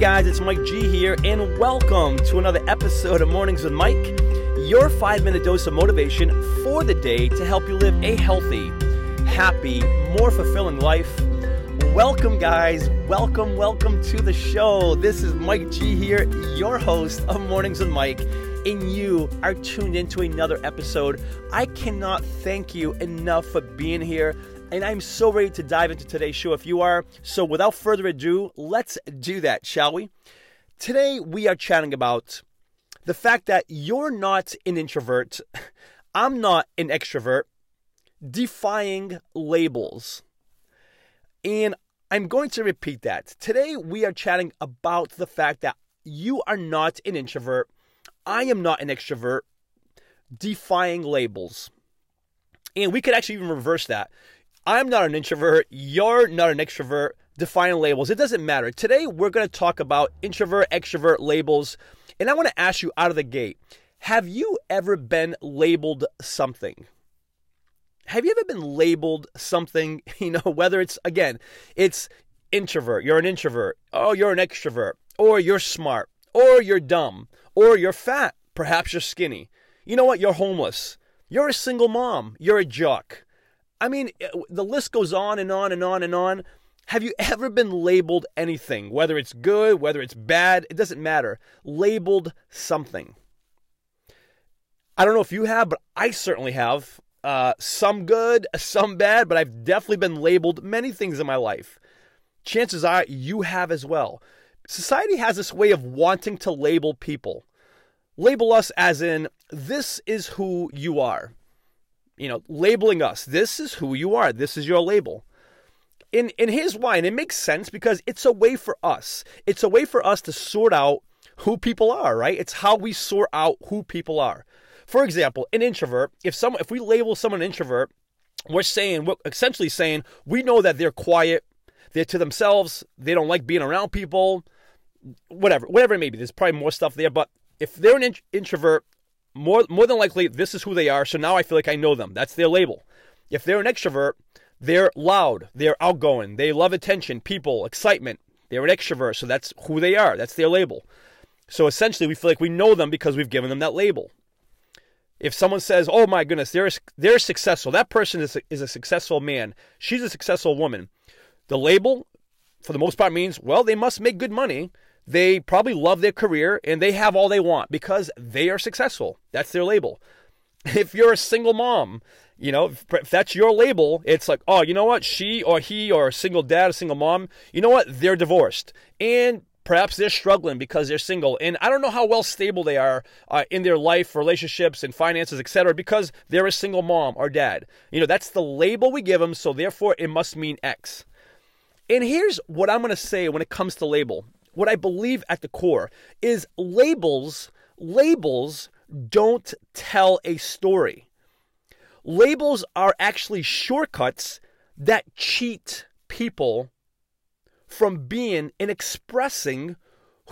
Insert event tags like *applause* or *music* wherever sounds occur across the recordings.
Guys, it's Mike G here, and welcome to another episode of Mornings with Mike, your five minute dose of motivation for the day to help you live a healthy, happy, more fulfilling life. Welcome, guys. Welcome, welcome to the show. This is Mike G here, your host of Mornings with Mike, and you are tuned into another episode. I cannot thank you enough for being here and I'm so ready to dive into today's show if you are. So, without further ado, let's do that, shall we? Today, we are chatting about the fact that you're not an introvert, *laughs* I'm not an extrovert, defying labels. And I'm going to repeat that. Today, we are chatting about the fact that you are not an introvert, I am not an extrovert, defying labels. And we could actually even reverse that. I'm not an introvert. You're not an extrovert. Define labels. It doesn't matter. Today, we're going to talk about introvert, extrovert labels. And I want to ask you out of the gate have you ever been labeled something? Have you ever been labeled something? *laughs* You know, whether it's, again, it's introvert, you're an introvert. Oh, you're an extrovert. Or you're smart. Or you're dumb. Or you're fat. Perhaps you're skinny. You know what? You're homeless. You're a single mom. You're a jock. I mean, uh, the list goes on and on and on and on. Have you ever been labeled anything, whether it's good, whether it's bad, it doesn't matter. Labeled something. I don't know if you have, but I certainly have. Uh, some good, *laughs* some bad, but I've definitely been labeled many things in my life. Chances are you have as well. Society has this way of wanting to label people. Label us as in, this is who you are you know, labeling us. This is who you are. This is your label. In in his and it makes sense because it's a way for us. It's a way for us to sort out who people are, right? It's how we sort out who people are. For example, an introvert, if some if we label someone introvert, we're saying we're essentially saying we know that they're quiet, they're to themselves, they don't like being around people, whatever, whatever it may be. There's probably more stuff there, but if they're an introvert, more more than likely this is who they are. So now I feel like I know them. That's their label. If they're an extrovert, they're loud, they're outgoing, they love attention, people, excitement. They're an extrovert, so that's who they are. That's their label. So essentially, we feel like we know them because we've given them that label. If someone says, "Oh my goodness, they're they're successful," that person is a, is a successful man. She's a successful woman. The label, for the most part, means well they must make good money they probably love their career and they have all they want because they are successful. That's their label. *laughs* If you're a single mom, you know, if, that's your label, it's like, oh, you know what? She or he or a single dad, a single mom, you know what? They're divorced. And perhaps they're struggling because they're single and i don't know how well stable they are uh, in their life relationships and finances etc because they're a single mom or dad you know that's the label we give them so therefore it must mean x and here's what i'm going to say when it comes to label what I believe at the core is labels, labels don't tell a story. Labels are actually shortcuts that cheat people from being and expressing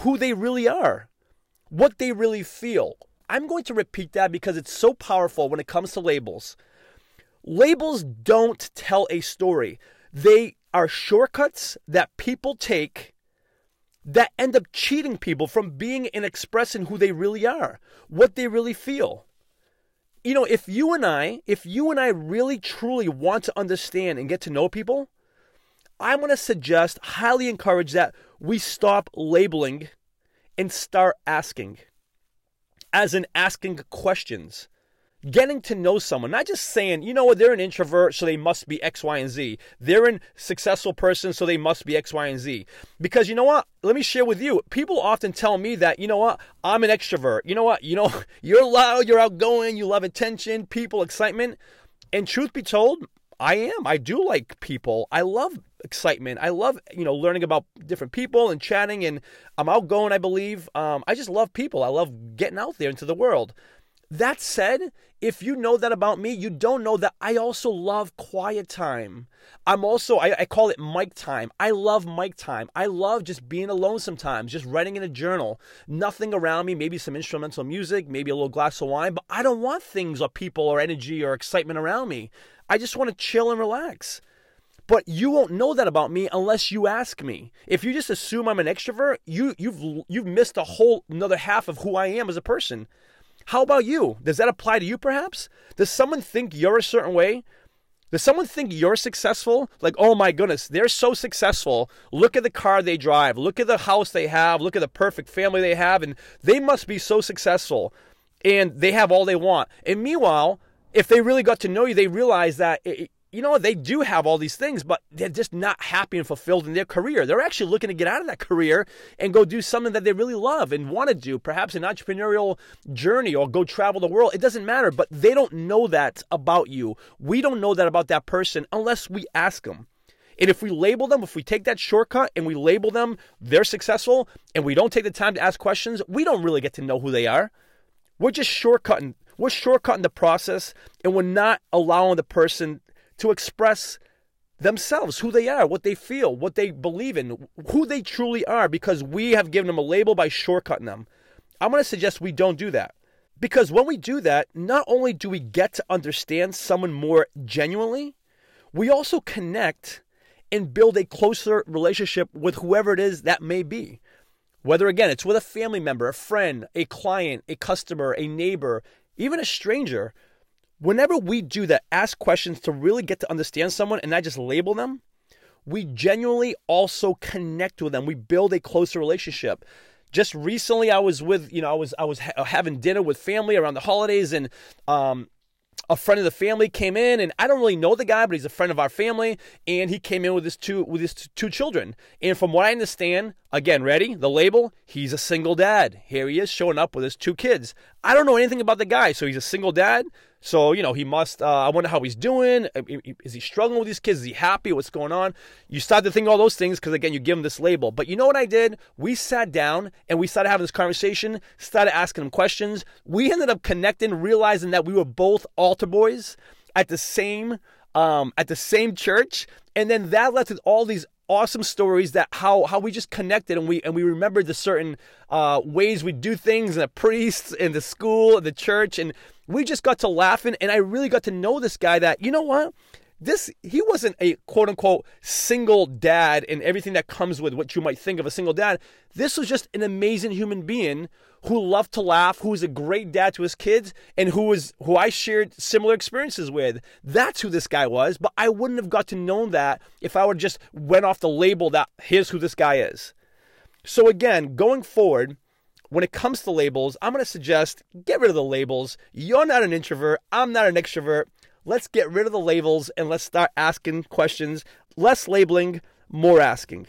who they really are, what they really feel. I'm going to repeat that because it's so powerful when it comes to labels. Labels don't tell a story, they are shortcuts that people take that end up cheating people from being and expressing who they really are, what they really feel. You know, if you and I, if you and I really truly want to understand and get to know people, I'm going to suggest, highly encourage that we stop labeling and start asking. As in asking questions getting to know someone, not just saying, you know what, they're an introvert, so they must be X, Y, and Z. They're a successful person, so they must be X, Y, and Z. Because you know what? Let me share with you. People often tell me that, you know what, I'm an extrovert. You know what? You know, *laughs* you're loud, you're outgoing, you love attention, people, excitement. And truth be told, I am. I do like people. I love excitement. I love, you know, learning about different people and chatting and I'm outgoing, I believe. Um, I just love people. I love getting out there into the world. That said, if you know that about me, you don't know that I also love quiet time. I'm also, I, I, call it Mike time. I love Mike time. I love just being alone sometimes, just writing in a journal. Nothing around me, maybe some instrumental music, maybe a little glass of wine, but I don't want things or people or energy or excitement around me. I just want to chill and relax. But you won't know that about me unless you ask me. If you just assume I'm an extrovert, you you've you've missed a whole another half of who I am as a person. How about you? Does that apply to you perhaps? Does someone think you're a certain way? Does someone think you're successful? Like, oh my goodness, they're so successful. Look at the car they drive. Look at the house they have. Look at the perfect family they have. And they must be so successful. And they have all they want. And meanwhile, if they really got to know you, they realize that it, you know, they do have all these things, but they're just not happy and fulfilled in their career. They're actually looking to get out of that career and go do something that they really love and want to do, perhaps an entrepreneurial journey or go travel the world. It doesn't matter, but they don't know that about you. We don't know that about that person unless we ask them. And if we label them, if we take that shortcut and we label them, they're successful, and we don't take the time to ask questions, we don't really get to know who they are. We're just shortcutting. We're shortcutting the process, and we're not allowing the person to express themselves, who they are, what they feel, what they believe in, who they truly are, because we have given them a label by shortcutting them. I'm going to suggest we don't do that. Because when we do that, not only do we get to understand someone more genuinely, we also connect and build a closer relationship with whoever it is that may be. Whether again, it's with a family member, a friend, a client, a customer, a neighbor, even a stranger, whenever we do that, ask questions to really get to understand someone and not just label them, we genuinely also connect with them. We build a closer relationship. Just recently, I was with, you know, I was I was ha- having dinner with family around the holidays, and um, a friend of the family came in, and I don't really know the guy, but he's a friend of our family, and he came in with his two with his two children. And from what I understand, again, ready the label, he's a single dad. Here he is showing up with his two kids. I don't know anything about the guy, so he's a single dad. So, you know, he must, uh, I wonder how he's doing. Is he struggling with these kids? Is he happy? What's going on? You start to think all those things because, again, you give him this label. But you know what I did? We sat down and we started having this conversation, started asking him questions. We ended up connecting, realizing that we were both altar boys at the same um, at the same church, and then that led to all these awesome stories that how how we just connected and we and we remembered the certain uh, ways we do things and the priests and the school, and the church, and we just got to laughing, and I really got to know this guy that, you know what? This he wasn't a quote unquote single dad and everything that comes with what you might think of a single dad. This was just an amazing human being who loved to laugh, who was a great dad to his kids, and who was who I shared similar experiences with. That's who this guy was, but I wouldn't have got to know that if I would just went off the label that here's who this guy is. So again, going forward, when it comes to labels, I'm going to suggest get rid of the labels. You're not an introvert. I'm not an extrovert. Let's get rid of the labels and let's start asking questions. Less labeling, more asking.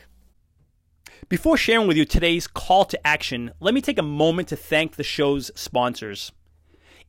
Before sharing with you today's call to action, let me take a moment to thank the show's sponsors.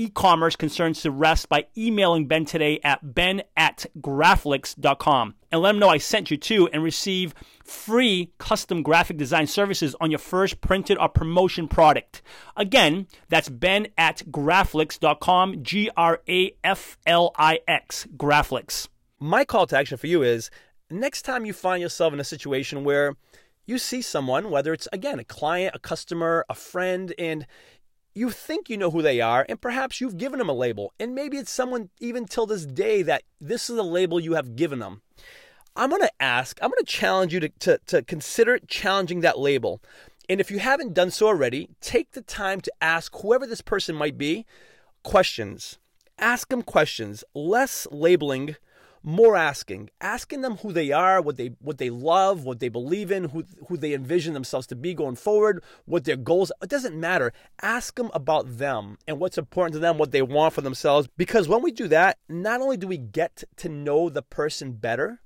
e-commerce concerns to rest by emailing Ben today at ben at graflix.com and let him know I sent you to and receive free custom graphic design services on your first printed or promotion product. Again, that's ben at graflix.com, G-R-A-F-L-I-X, Graflix. My call to action for you is next time you find yourself in a situation where you see someone, whether it's again a client, a customer, a friend, and you think you know who they are, and perhaps you've given them a label, and maybe it's someone even till this day that this is the label you have given them. I'm going to ask, I'm going to challenge you to, to, to consider challenging that label. And if you haven't done so already, take the time to ask whoever this person might be questions. Ask them questions, less labeling more asking, asking them who they are, what they what they love, what they believe in, who who they envision themselves to be going forward, what their goals. It doesn't matter. Ask them about them and what's important to them, what they want for themselves. Because when we do that, not only do we get to know the person better,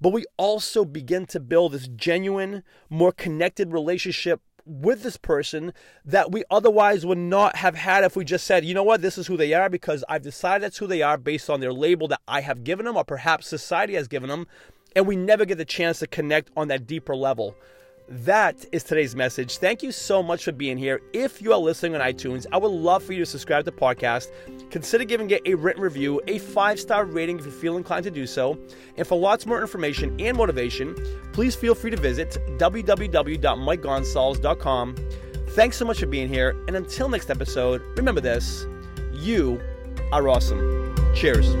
but we also begin to build this genuine, more connected relationship with this person that we otherwise would not have had if we just said, you know what, this is who they are because I've decided that's who they are based on their label that I have given them or perhaps society has given them. And we never get the chance to connect on that deeper level. That is today's message. Thank you so much for being here. If you are listening on iTunes, I would love for you to subscribe to the podcast. Consider giving it a written review, a five star rating if you feel inclined to do so. And for lots more information and motivation, please feel free to visit www.mikegonsalves.com. Thanks so much for being here. And until next episode, remember this you are awesome. Cheers.